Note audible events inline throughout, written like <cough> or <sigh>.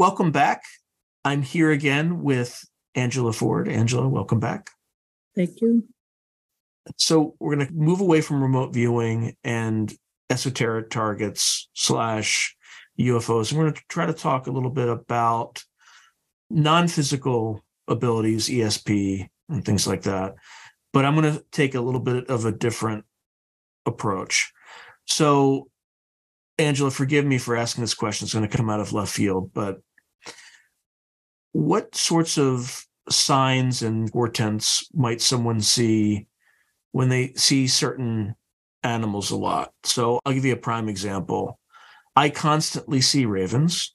welcome back. I'm here again with Angela Ford. Angela, welcome back. Thank you. So we're going to move away from remote viewing and esoteric targets slash UFOs. And we're going to try to talk a little bit about non-physical abilities, ESP, and things like that. But I'm going to take a little bit of a different approach. So, Angela, forgive me for asking this question. It's going to come out of left field, but what sorts of signs and portents might someone see when they see certain animals a lot? So, I'll give you a prime example. I constantly see ravens.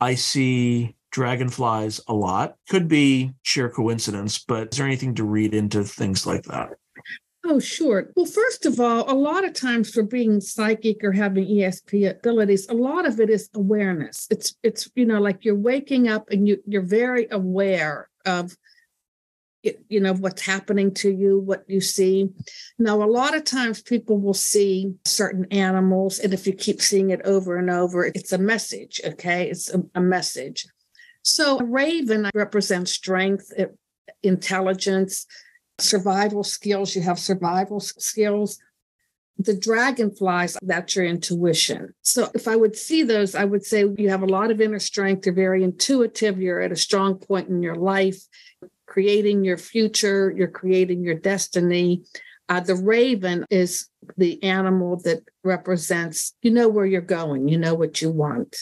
I see dragonflies a lot. Could be sheer coincidence, but is there anything to read into things like that? Oh, sure. Well, first of all, a lot of times for being psychic or having ESP abilities, a lot of it is awareness. It's it's you know like you're waking up and you you're very aware of you know what's happening to you what you see now a lot of times people will see certain animals and if you keep seeing it over and over it's a message okay it's a, a message so a raven represents strength intelligence survival skills you have survival skills the dragonflies that's your intuition so if i would see those i would say you have a lot of inner strength you're very intuitive you're at a strong point in your life creating your future, you're creating your destiny. Uh, the raven is the animal that represents, you know where you're going, you know what you want.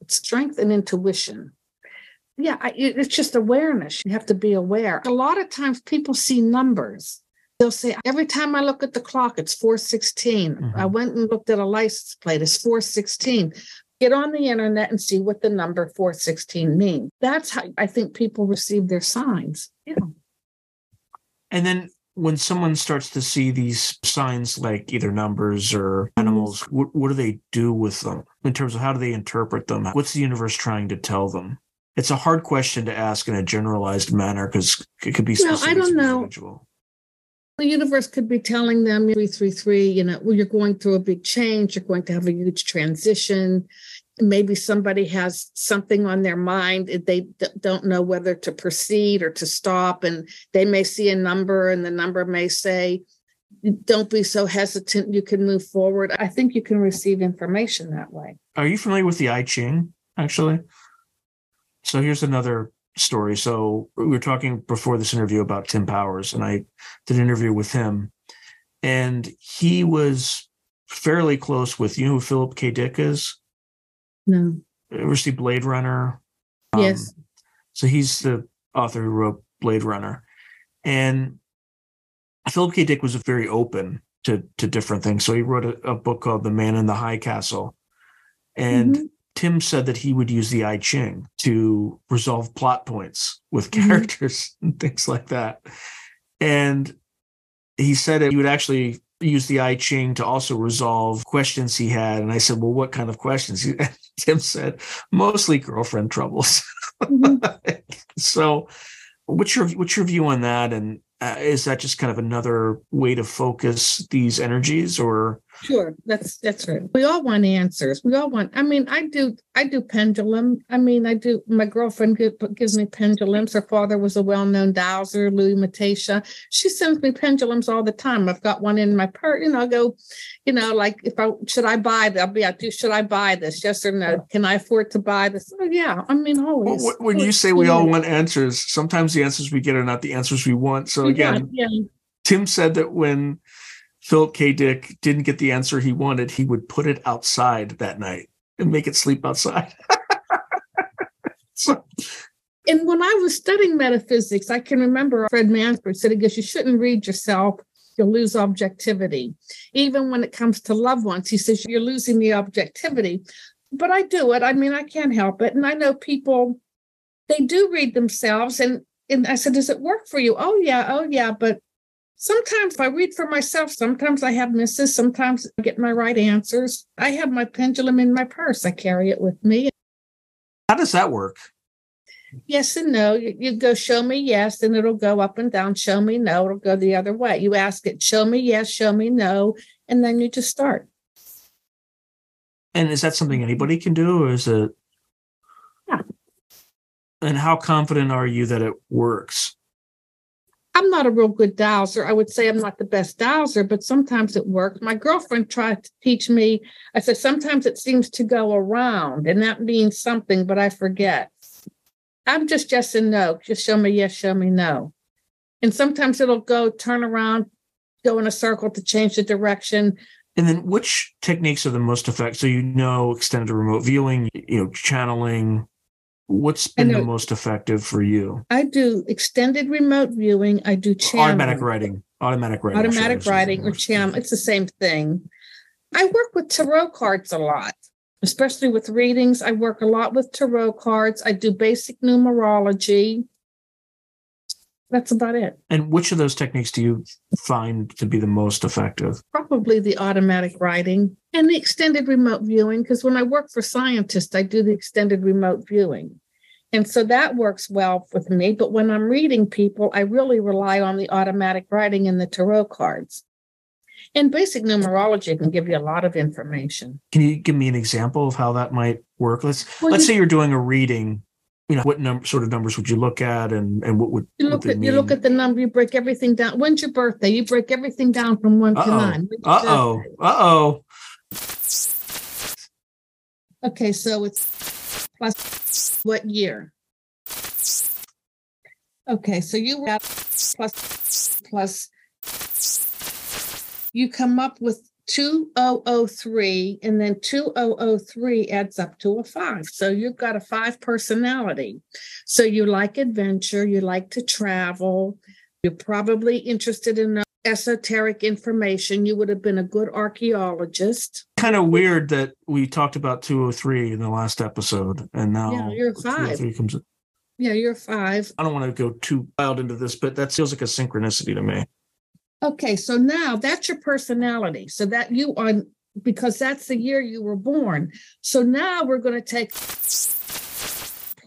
It's strength and intuition. Yeah, I, it's just awareness. You have to be aware. A lot of times people see numbers. They'll say, every time I look at the clock, it's 416. Mm-hmm. I went and looked at a license plate, it's 416 get on the internet and see what the number 416 means. That's how I think people receive their signs. Yeah. And then when someone starts to see these signs like either numbers or animals, what, what do they do with them in terms of how do they interpret them? What's the universe trying to tell them? It's a hard question to ask in a generalized manner because it could be well, I don't know. Individual. The universe could be telling them 333, you know, well, you're going through a big change, you're going to have a huge transition maybe somebody has something on their mind they don't know whether to proceed or to stop and they may see a number and the number may say don't be so hesitant you can move forward i think you can receive information that way are you familiar with the i ching actually so here's another story so we were talking before this interview about tim powers and i did an interview with him and he was fairly close with you know who philip k dick is no. Ever see Blade Runner? Um, yes. So he's the author who wrote Blade Runner. And Philip K. Dick was very open to, to different things. So he wrote a, a book called The Man in the High Castle. And mm-hmm. Tim said that he would use the I Ching to resolve plot points with mm-hmm. characters mm-hmm. <laughs> and things like that. And he said that he would actually use the I Ching to also resolve questions he had. And I said, Well, what kind of questions? <laughs> Tim said, Mostly girlfriend troubles. Mm-hmm. <laughs> so, what's your what's your view on that? And uh, is that just kind of another way to focus these energies, or Sure, that's that's right. We all want answers. We all want. I mean, I do. I do pendulum. I mean, I do. My girlfriend gives me pendulums. Her father was a well-known dowser, Louis Matacia. She sends me pendulums all the time. I've got one in my purse. You know, I go, you know, like if I should I buy that? I'll be out. Should I buy this? Yes or no? Can I afford to buy this? Oh yeah. I mean, always. Well, when you say we all want answers, sometimes the answers we get are not the answers we want. So again, yeah, yeah. Tim said that when Philip K. Dick didn't get the answer he wanted, he would put it outside that night and make it sleep outside. <laughs> so. And when I was studying metaphysics, I can remember Fred Mansbridge said, goes, you shouldn't read yourself. You'll lose objectivity. Even when it comes to loved ones, he says, you're losing the objectivity. But I do it. I mean, I can't help it. And I know people, they do read themselves. And, and I said, does it work for you? Oh, yeah. Oh, yeah. But Sometimes I read for myself. Sometimes I have misses. Sometimes I get my right answers. I have my pendulum in my purse. I carry it with me. How does that work? Yes and no. You, you go show me yes, and it'll go up and down. Show me no, it'll go the other way. You ask it, show me yes, show me no, and then you just start. And is that something anybody can do, or is it? Yeah, And how confident are you that it works? I'm not a real good dowser. I would say I'm not the best dowser, but sometimes it works. My girlfriend tried to teach me. I said, sometimes it seems to go around, and that means something, but I forget. I'm just yes and no. Just show me yes, show me no. And sometimes it'll go turn around, go in a circle to change the direction. And then which techniques are the most effective? So you know extended remote viewing, you know, channeling. What's been the most effective for you? I do extended remote viewing. I do. Automatic writing. Automatic writing. Automatic writing or channel. It's the same thing. I work with tarot cards a lot especially with readings. I work a lot with tarot cards. I do basic numerology. That's about it. And which of those techniques do you find to be the most effective? Probably the automatic writing and the extended remote viewing, because when I work for scientists, I do the extended remote viewing. And so that works well with me. But when I'm reading people, I really rely on the automatic writing and the tarot cards. And basic numerology can give you a lot of information. Can you give me an example of how that might work? Let's well, let's you, say you're doing a reading. You know, what number sort of numbers would you look at and, and what would you look at you look at the number, you break everything down. When's your birthday? You break everything down from one Uh-oh. to nine. Uh oh. Uh oh. Okay, so it's plus what year? Okay, so you have plus plus you come up with 2003 and then 2003 adds up to a five. So you've got a five personality. So you like adventure you like to travel you're probably interested in esoteric information you would have been a good archaeologist. Kind of weird that we talked about 203 in the last episode and now yeah, you're five. comes yeah you're five. I don't want to go too wild into this but that feels like a synchronicity to me Okay, so now that's your personality. So that you are because that's the year you were born. So now we're going to take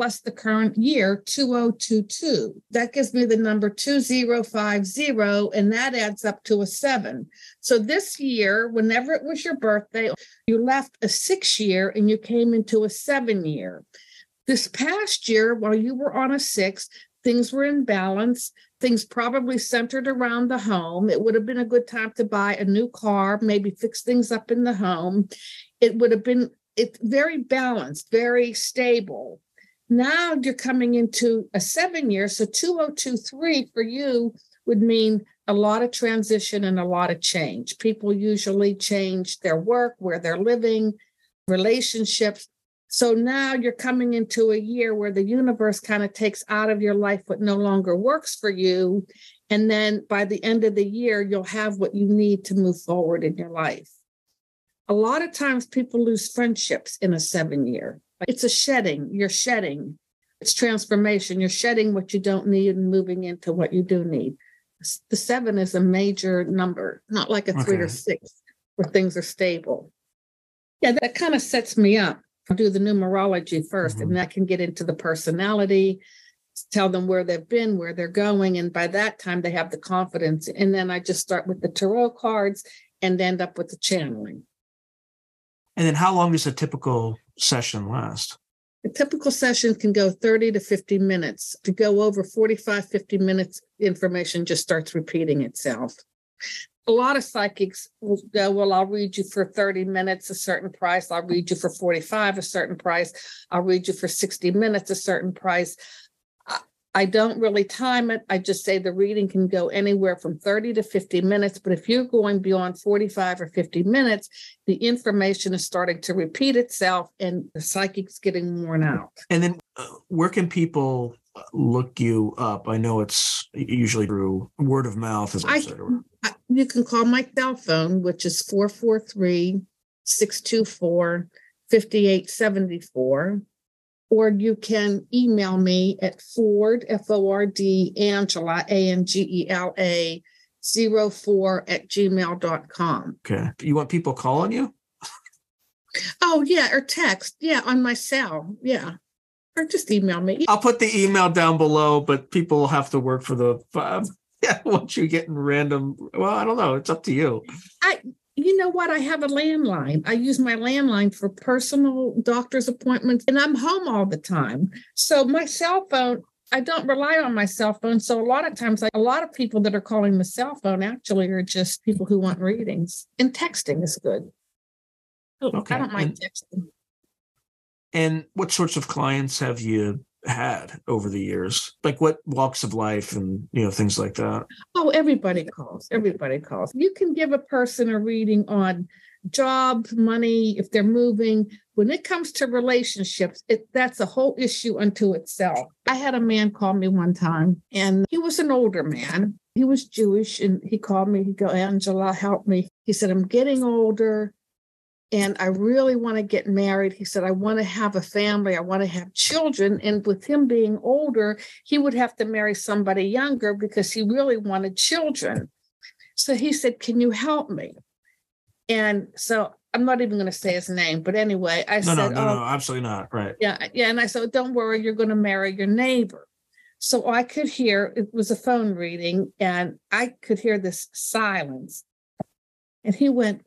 plus the current year 2022. That gives me the number 2050 and that adds up to a 7. So this year, whenever it was your birthday, you left a 6 year and you came into a 7 year. This past year, while you were on a 6, things were in balance things probably centered around the home. It would have been a good time to buy a new car, maybe fix things up in the home. It would have been it's very balanced, very stable. Now you're coming into a seven year, so 2023 for you would mean a lot of transition and a lot of change. People usually change their work, where they're living, relationships. So now you're coming into a year where the universe kind of takes out of your life what no longer works for you. And then by the end of the year, you'll have what you need to move forward in your life. A lot of times people lose friendships in a seven year. It's a shedding. You're shedding. It's transformation. You're shedding what you don't need and moving into what you do need. The seven is a major number, not like a three okay. or six where things are stable. Yeah, that kind of sets me up do the numerology 1st mm-hmm. and that can get into the personality tell them where they've been where they're going and by that time they have the confidence. And then i just start with the tarot cards and end up with the channeling. And then how long does a typical session last? A typical session can go 30 to 50 minutes. To go over 45 50 minutes information just starts repeating itself a lot of psychics will go, well, I'll read you for 30 minutes, a certain price. I'll read you for 45, a certain price. I'll read you for 60 minutes, a certain price. I don't really time it. I just say the reading can go anywhere from 30 to 50 minutes. But if you're going beyond 45 or 50 minutes, the information is starting to repeat itself and the psychic's getting worn out. And then uh, where can people look you up? I know it's usually through word of mouth. As I, I, you can call my cell phone, which is 443 624 5874 or you can email me at Ford, F O R D, Angela, A N G E L A, zero four at gmail.com. Okay. You want people calling you? oh, yeah, or text. Yeah, on my cell. Yeah. Or just email me. I'll put the email down below, but people have to work for the. Uh, <laughs> once you get in random, well, I don't know. It's up to you. I you know what? I have a landline. I use my landline for personal doctor's appointments, and I'm home all the time. So my cell phone, I don't rely on my cell phone. So a lot of times, like, a lot of people that are calling the cell phone actually are just people who want readings. And texting is good. Oh, okay. I don't mind And- texting. And what sorts of clients have you had over the years? Like what walks of life and you know things like that? Oh, everybody calls. Everybody calls. You can give a person a reading on jobs, money, if they're moving. When it comes to relationships, it that's a whole issue unto itself. I had a man call me one time, and he was an older man. He was Jewish, and he called me. He go, Angela, help me. He said, I'm getting older. And I really want to get married. He said, I want to have a family. I want to have children. And with him being older, he would have to marry somebody younger because he really wanted children. So he said, Can you help me? And so I'm not even going to say his name, but anyway, I No, no, said, no, oh, no, absolutely not. Right. yeah, yeah. And I said, Don't worry, you're going to marry your neighbor. So I could hear it was a phone reading, and I could hear this silence. And he went,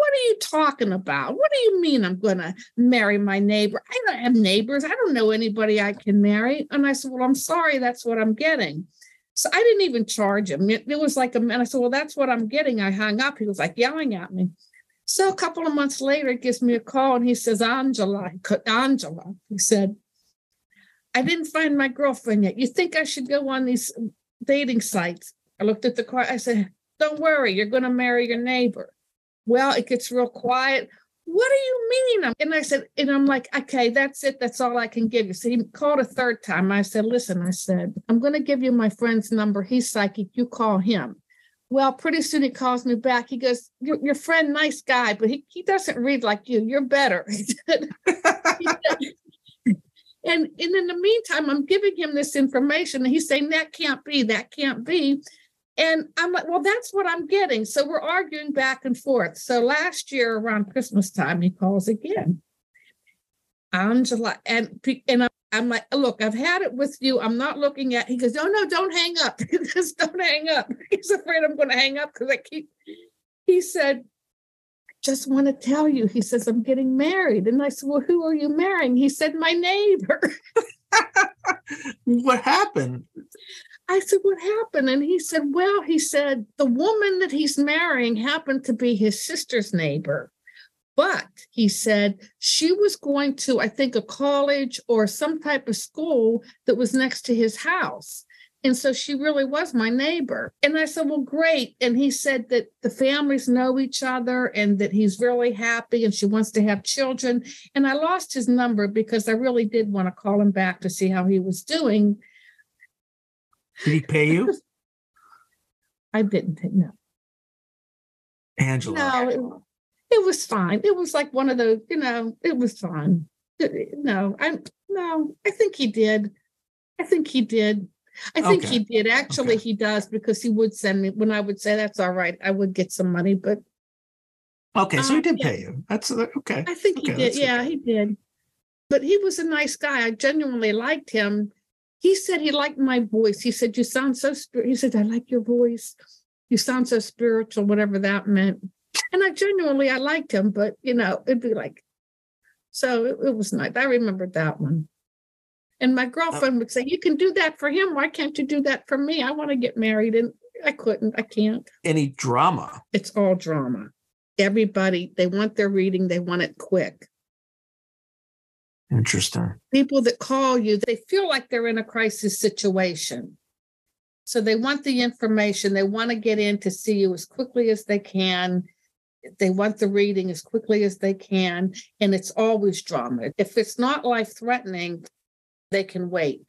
What? Are you talking about? What do you mean I'm going to marry my neighbor? I don't have neighbors. I don't know anybody I can marry. And I said, Well, I'm sorry, that's what I'm getting. So I didn't even charge him. It, was like a and I said, Well, that's what I'm getting. I hung up. He was like yelling at me. So a couple of months later, he gives me a call and he says, Angela, Angela, he said, I didn't find my girlfriend yet. You think I should go on these dating sites? I looked at the car. I said, Don't worry, you're going to marry your neighbor. Well, it gets real quiet. What do you mean? And I said, and I'm like, okay, that's it. That's all I can give you. So he called a third time. I said, listen, I said, I'm going to give you my friend's number. He's psychic. You call him. Well, pretty soon he calls me back. He goes, Your, your friend, nice guy, but he, he doesn't read like you. You're better. <laughs> And, and in the meantime, I'm giving him this information. And he's saying, That can't be, that can't be. And I'm like, Well, that's what I'm getting. So we're arguing back and forth. So last year around Christmas time, he calls again. Angela, and, and I'm, I'm like, Look, I've had it with you. I'm not looking at, he goes, No, no, don't hang up. <laughs> Just Don't hang up. He's afraid I'm going to hang up because I keep, he said, I just want to tell you, he says, I'm getting married. And I said, Well, who are you marrying? He said, My neighbor. <laughs> what happened? I said, What happened? And he said, Well, he said, the woman that he's marrying happened to be his sister's neighbor. But he said she was going to, I think, a college or some type of school that was next to his house. And so she really was my neighbor. And I said, Well, great. And he said that the families know each other and that he's really happy and she wants to have children. And I lost his number because I really did want to call him back to see how he was doing. Did he pay you, <laughs> I didn't no Angela? No, it, it was fine. It was like one of those, you know, it was fine. It- No, I'm no, I think he did. I think he did. I think Okay. he did. Actually, Okay. he does because he would send me when I would say that's all right. I would get some money, but Okay, so he Um, did yeah. pay you. That's uh, okay. I think he did. Yeah, okay. he did. But he was a nice guy. I genuinely liked him. He said he liked my voice. He said, You sound so spir-" He said, I like your voice. You sound so spiritual, whatever that meant. And I genuinely I liked him, but you know, it'd be like so it, it was nice. I remembered that one. And my uh, girlfriend would say, You can do that for him. Why can't you do that for me? I want to get married. And I couldn't. I can't Any drama? it's all drama. Everybody, they want their reading, they want it quick. Interesting. People that call you, they feel like they're in a crisis situation. So they want the information, they want to get in to see you as quickly as they can. They want the reading as quickly as they can, and it's always drama. If it's not life threatening, they can wait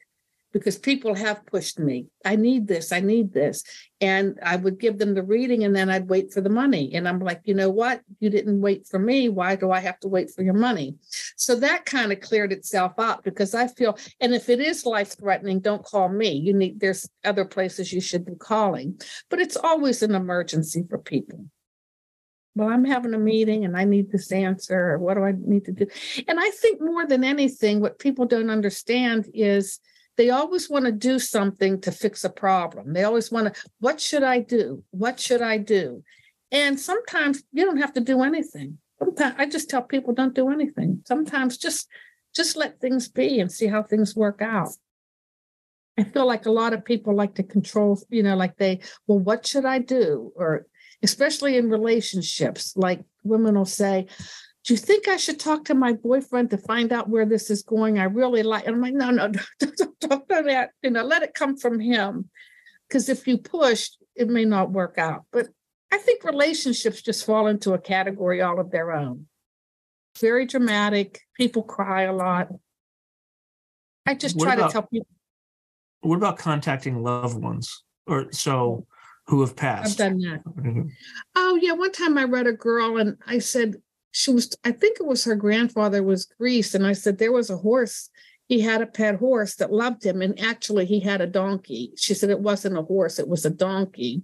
because people have pushed me. I need this, I need this. And I would give them the reading and then I'd wait for the money. And I'm like, you know what? You didn't wait for me. Why do I have to wait for your money? So that kind of cleared itself up because I feel, and if it is life threatening, don't call me. You need, there's other places you should be calling, but it's always an emergency for people. Well, I'm having a meeting and I need this answer, or what do I need to do? And I think more than anything, what people don't understand is they always want to do something to fix a problem. They always want to, what should I do? What should I do? And sometimes you don't have to do anything. Sometimes I just tell people don't do anything. Sometimes just just let things be and see how things work out. I feel like a lot of people like to control, you know, like they, well, what should I do? Or especially in relationships, like women will say, do you think I should talk to my boyfriend to find out where this is going? I really like, and I'm like, no, no, <laughs> don't, don't, don't do that. You know, let it come from him. Because if you push, it may not work out. But I think relationships just fall into a category all of their own. Very dramatic. People cry a lot. I just What try about- to tell people What about contacting loved ones or so who have passed? I've done that. Mm-hmm. Oh yeah, one time I read a girl and I said she was I think it was her grandfather was Greece and I said there was a horse he had a pet horse that loved him and actually he had a donkey. She said it wasn't a horse it was a donkey.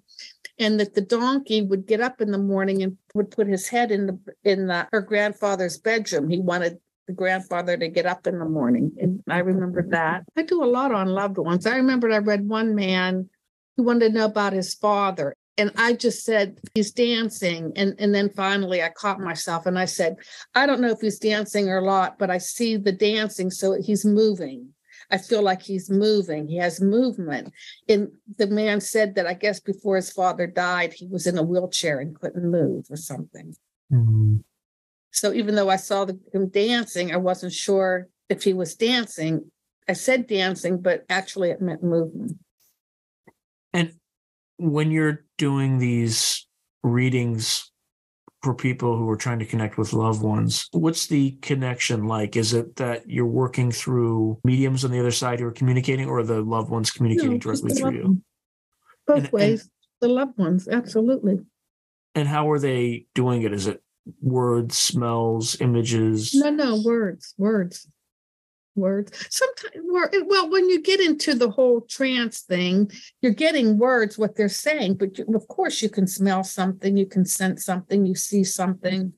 And that the donkey would get up in the morning and would put his head in the in the, her grandfather's bedroom. He wanted the grandfather to get up in the morning. And I remember that. I do a lot on loved ones. I remembered I read one man who wanted to know about his father. And I just said, he's dancing. And, and then finally I caught myself and I said, I don't know if he's dancing or not, but I see the dancing. So he's moving. I feel like he's moving. He has movement. And the man said that I guess before his father died, he was in a wheelchair and couldn't move or something. Mhm. So even though I saw the, him dancing, I wasn't sure if he was dancing. I said dancing, but actually it meant movement. And when you're doing these readings for people who are trying to connect with loved ones, what's the connection like? Is it that you're working through mediums on the other side who are communicating, or the loved ones communicating No, directly through you? one. Both And- and- ways, the loved ones, absolutely. And how are they doing it? Is it words, smells, images? No, no, words, words, words. Sometimes, word, eh, well, when you get into the whole trance thing, you're getting words, what they're saying, but you, of course you can smell something, you can sense something, you see something.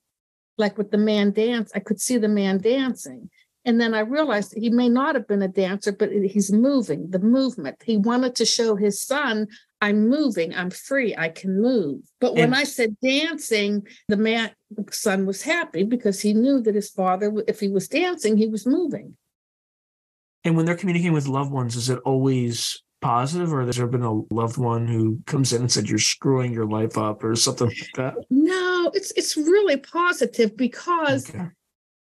Like with the man dance, I could see the man dancing. And then I realized he may not have been a dancer, but he's moving, the movement. He wanted to show his son, I'm moving, I'm free, I can move. But when And- I said dancing, the man, the son was happy because he knew that his father, if he was dancing, he was moving. And when they're communicating with loved ones, is it always positive, or has there been a loved one who comes in and said you're screwing your life up, or something like that? No, it's it's really positive because Okay.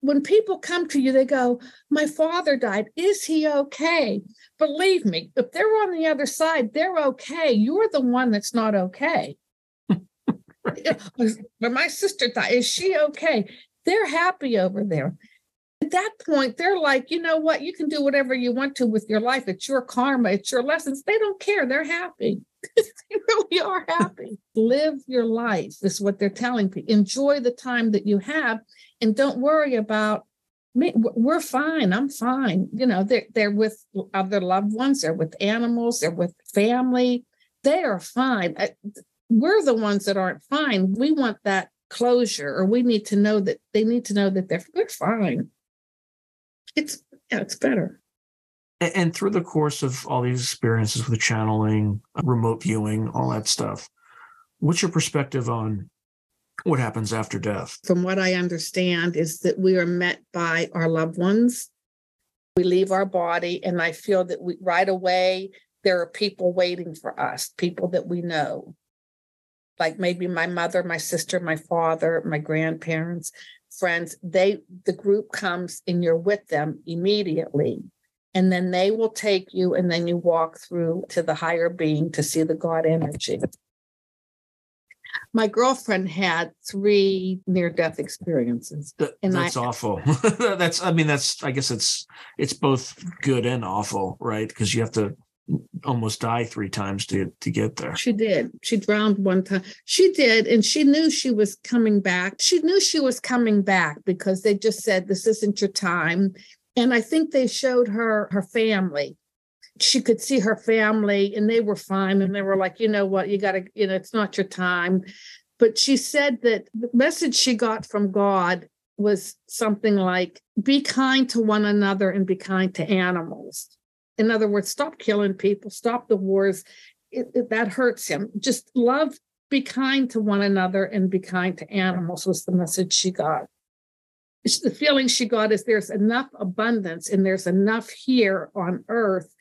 when people come to you, they go, My father died. Is he okay? Believe me, if they're on the other side, they're okay. You're the one that's not okay. <laughs> but my sister died. Is she okay? They're happy over there. At that point, they're like, you know what? You can do whatever you want to with your life. It's your karma, it's your lessons. They don't care. They're happy. <laughs> they really are happy. Live your life, is what they're telling people. Enjoy the time that you have and don't worry about me. We're fine. I'm fine. You know, they're they're with other loved ones, they're with animals, they're with family. They are fine. We're the ones that aren't fine. We want that closure, or we need to know that they need to know that they're they're fine. It's yeah, it's better. A- And through the course of all these experiences with channeling, remote viewing, all that stuff, what's your perspective on what happens after death? from what I understand, is that we are met by our loved ones. We leave our body, and I feel that we right away there are people waiting for us, people that we know. Like maybe my mother, my sister, my father, my grandparents, friends, they the group comes and you're with them immediately. And then they will take you and then you walk through to the higher being to see the God energy. My girlfriend had three near death experiences. And I- that's awful. <laughs> that's, I mean, that's, I guess it's, it's both good and awful, right? Because you have to almost die three times to to get there. She did. She drowned one time. She did. And she knew she was coming back. She knew she was coming back because they just said, this isn't your time. And I think they showed her her family. She could see her family and they were fine. And they were like, you know what, you got to, you know, it's not your time. But she said that the message she got from God was something like, be kind to one another and be kind to animals. In other words, stop killing people, stop the wars. It, it- that hurts him. Just love be kind to one another and be kind to animals was the message she got. The feeling she got is there's enough abundance and there's enough here on earth.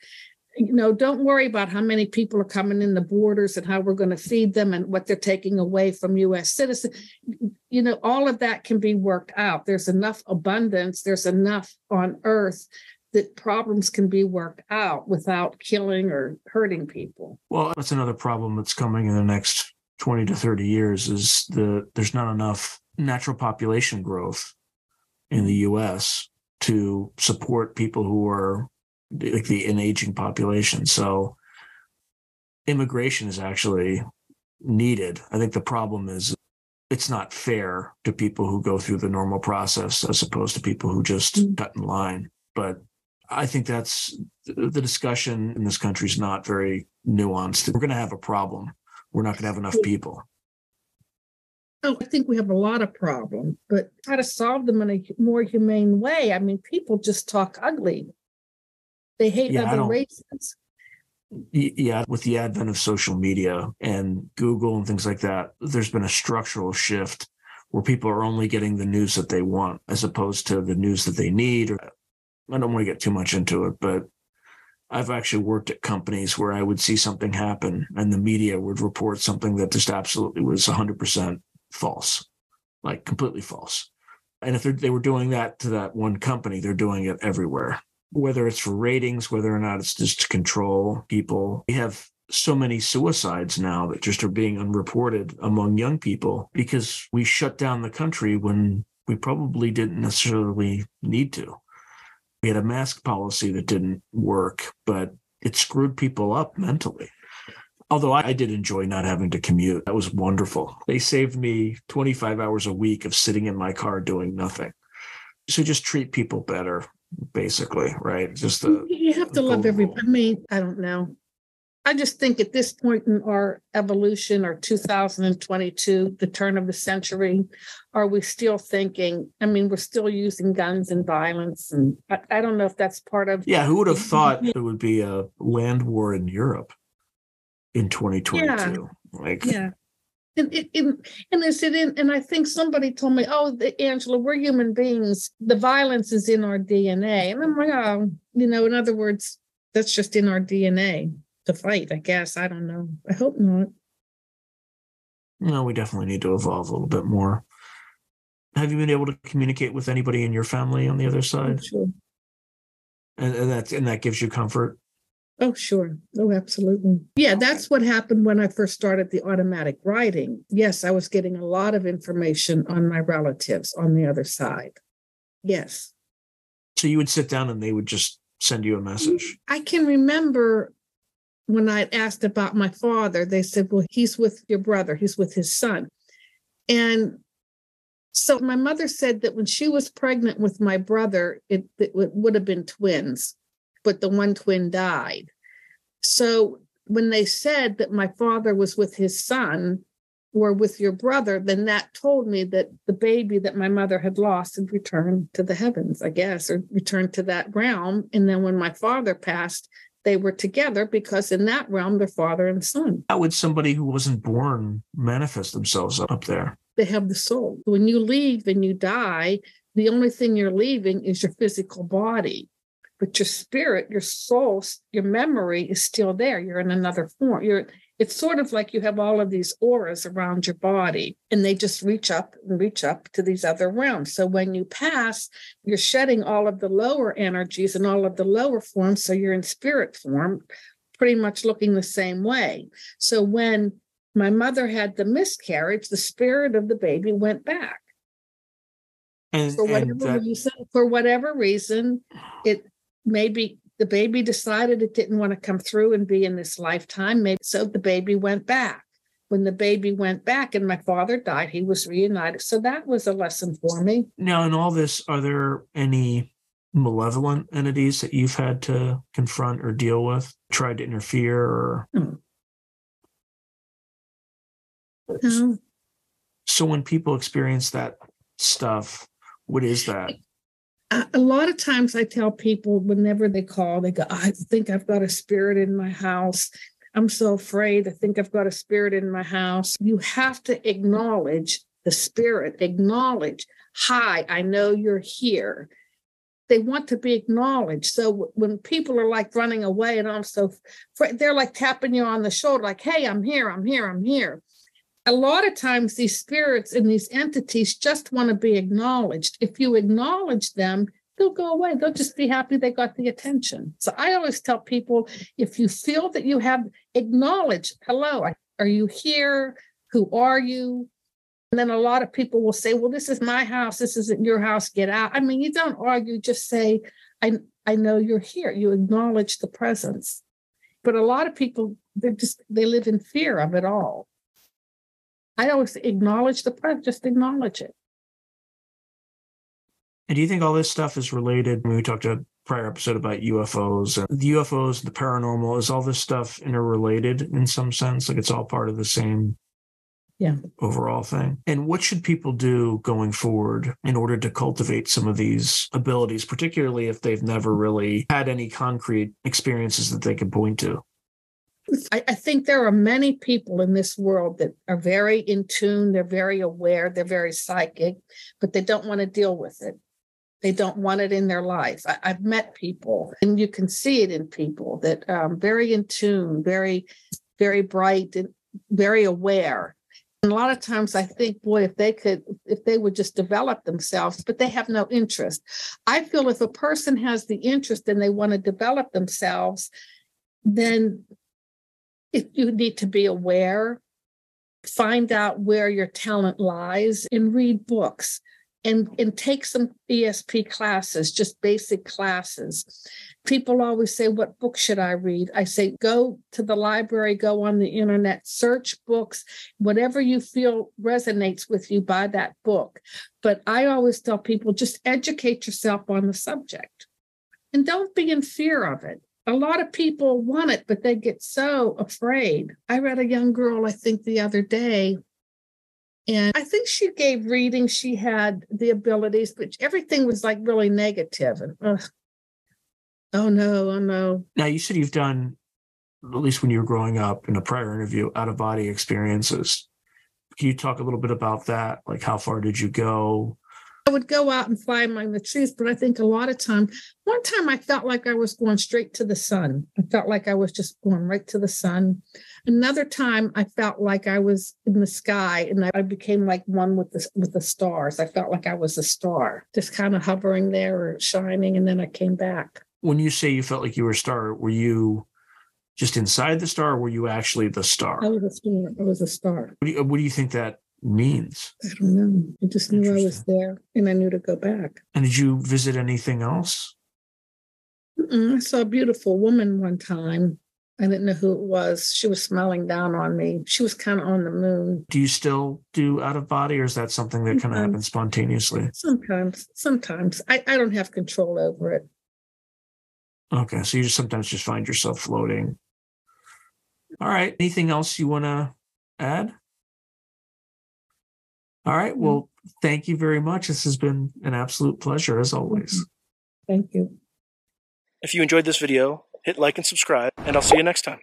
You know, don't worry about how many people are coming in the borders and how we're going to feed them and what they're taking away from US citizens. You know, all of that can be worked out. There's enough abundance, there's enough on earth that problems can be worked out without killing or hurting people. Well, that's another problem that's coming in the next 20 to 30 years is the there's not enough natural population growth in the US to support people who are like the an aging population. So immigration is actually needed. I think the problem is it's not fair to people who go through the normal process as opposed to people who just mm. cut in line. But I think that's the discussion in this country is not very nuanced. We're going to have a problem. We're not going to have enough people. Oh, I think we have a lot of problems, but how to solve them in a more humane way. I mean, people just talk ugly. They hate yeah, other races. Yeah, with the advent of social media and Google and things like that, there's been a structural shift where people are only getting the news that they want as opposed to the news that they need. Or I don't want to get too much into it, but I've actually worked at companies where I would see something happen and the media would report something that just absolutely was 100% false, like completely false. And if they were doing that to that one company, they're doing it everywhere, whether it's for ratings, whether or not it's just to control people. We have so many suicides now that just are being unreported among young people because we shut down the country when we probably didn't necessarily need to we had a mask policy that didn't work, but it screwed people up mentally. Although I did enjoy not having to commute. That was wonderful. They saved me 25 hours a week of sitting in my car doing nothing. So just treat people better, basically, right? Just the you have to love everybody. I mean, I don't know. I just think at this point in our evolution or 2022, the turn of the century, are we still thinking? I mean, we're still using guns and violence. And I, I don't know if that's part of. Yeah, who would have thought there would be a land war in Europe in 2022? Yeah. Like, yeah. And, it, and is it in, and I think somebody told me, oh, the, Angela, we're human beings. The violence is in our DNA. And I'm like, oh, you know, in other words, that's just in our DNA to fight, I guess. I don't know. I hope not. No, we definitely need to evolve a little bit more. Have you been able to communicate with anybody in your family on the other oh, side? Oh, sure. And, and that's and that gives you comfort. Oh, sure. Oh, absolutely. Yeah, that's what happened when I first started the automatic writing. Yes, I was getting a lot of information on my relatives on the other side. Yes. So you would sit down and they would just send you a message? I can remember when I asked about my father, they said, Well, he's with your brother, he's with his son. And so my mother said that when she was pregnant with my brother, it, it would have been twins, but the one twin died. So when they said that my father was with his son or with your brother, then that told me that the baby that my mother had lost had returned to the heavens, I guess, or returned to that realm. And then when my father passed, they were together because in that realm they're father and son. How would somebody who wasn't born manifest themselves up there? They have the soul. When you leave and you die, the only thing you're leaving is your physical body. But your spirit, your soul, your memory is still there. You're in another form. You're it's sort of like you have all of these auras around your body and they just reach up and reach up to these other realms. So when you pass, you're shedding all of the lower energies and all of the lower forms. So you're in spirit form, pretty much looking the same way. So when my mother had the miscarriage, the spirit of the baby went back. And, for whatever that... reason, for whatever reason, it maybe the baby decided it didn't want to come through and be in this lifetime. Maybe so the baby went back. When the baby went back and my father died, he was reunited. So that was a lesson for me. Now, in all this, are there any malevolent entities that you've had to confront or deal with, tried to interfere or? Hmm. No. So when people experience that stuff, what is that? A lot of times I tell people whenever they call, they go, I think I've got a spirit in my house. I'm so afraid. I think I've got a spirit in my house. You have to acknowledge the spirit, acknowledge, hi, I know you're here. They want to be acknowledged. So when people are like running away and I'm so, they're like tapping you on the shoulder, like, hey, I'm here, I'm here, I'm here. A lot of times these spirits and these entities just want to be acknowledged. If you acknowledge them, they'll go away. They'll just be happy they got the attention. So I always tell people if you feel that you have acknowledged, hello, are you here? Who are you? And then a lot of people will say, well, this is my house. This isn't your house. Get out. I mean, you don't argue, just say, I, I know you're here. You acknowledge the presence. But a lot of people, they just, they live in fear of it all. I always acknowledge the presence, just acknowledge it. And do you think all this stuff is related? When we talked a prior episode about UFOs and the UFOs, the paranormal, is all this stuff interrelated in some sense? Like it's all part of the same yeah overall thing and what should people do going forward in order to cultivate some of these abilities particularly if they've never really had any concrete experiences that they can point to I, I, think there are many people in this world that are very in tune they're very aware they're very psychic but they don't want to deal with it they don't want it in their life. I, have met people, and you can see it in people that um, very in tune, very, very bright, and very aware. And a lot of times, I think, boy, if they could, if they would just develop themselves, but they have no interest. I feel if a person has the interest and they want to develop themselves, then if you need to be aware, find out where your talent lies, and read books and and take some ESP classes, just basic classes. People always say, What book should I read? I say, Go to the library, go on the internet, search books, whatever you feel resonates with you, buy that book. But I always tell people just educate yourself on the subject and don't be in fear of it. A lot of people want it, but they get so afraid. I read a young girl, I think, the other day and I think she gave readings. She had the abilities, but everything was like really negative. And oh no, oh no. Now you said you've done, at least when you were growing up in a prior interview, out of body experiences. Can you talk a little bit about that? Like how far did you go? I would go out and fly among the trees, but I think a lot of time, one time I felt like I was going straight to the sun. I felt like I was just going right to the sun. Another time I felt like I was in the sky and I became like one with the with the stars. I felt like I was a star, just kind of hovering there or shining, and then I came back. When you say you felt like you were a star, were you just inside the star, or were you actually the star? I was a star. I was a star. What do you, what do you think that means? I don't know. I just knew I was there and I knew to go back. And did you visit anything else? Mm-mm. I saw a beautiful woman one time. I didn't know who it was. She was smiling down on me. She was kind of on the moon. Do you still do out of body or is that something that kind of happens spontaneously? Sometimes. Sometimes. I, I don't have control over it. Okay. So you just sometimes just find yourself floating. All right. Anything else you want to add? All right. Mm-hmm. Well, thank you very much. This has been an absolute pleasure as always. Mm-hmm. Thank you. If you enjoyed this video, hit like and subscribe, and I'll see you next time.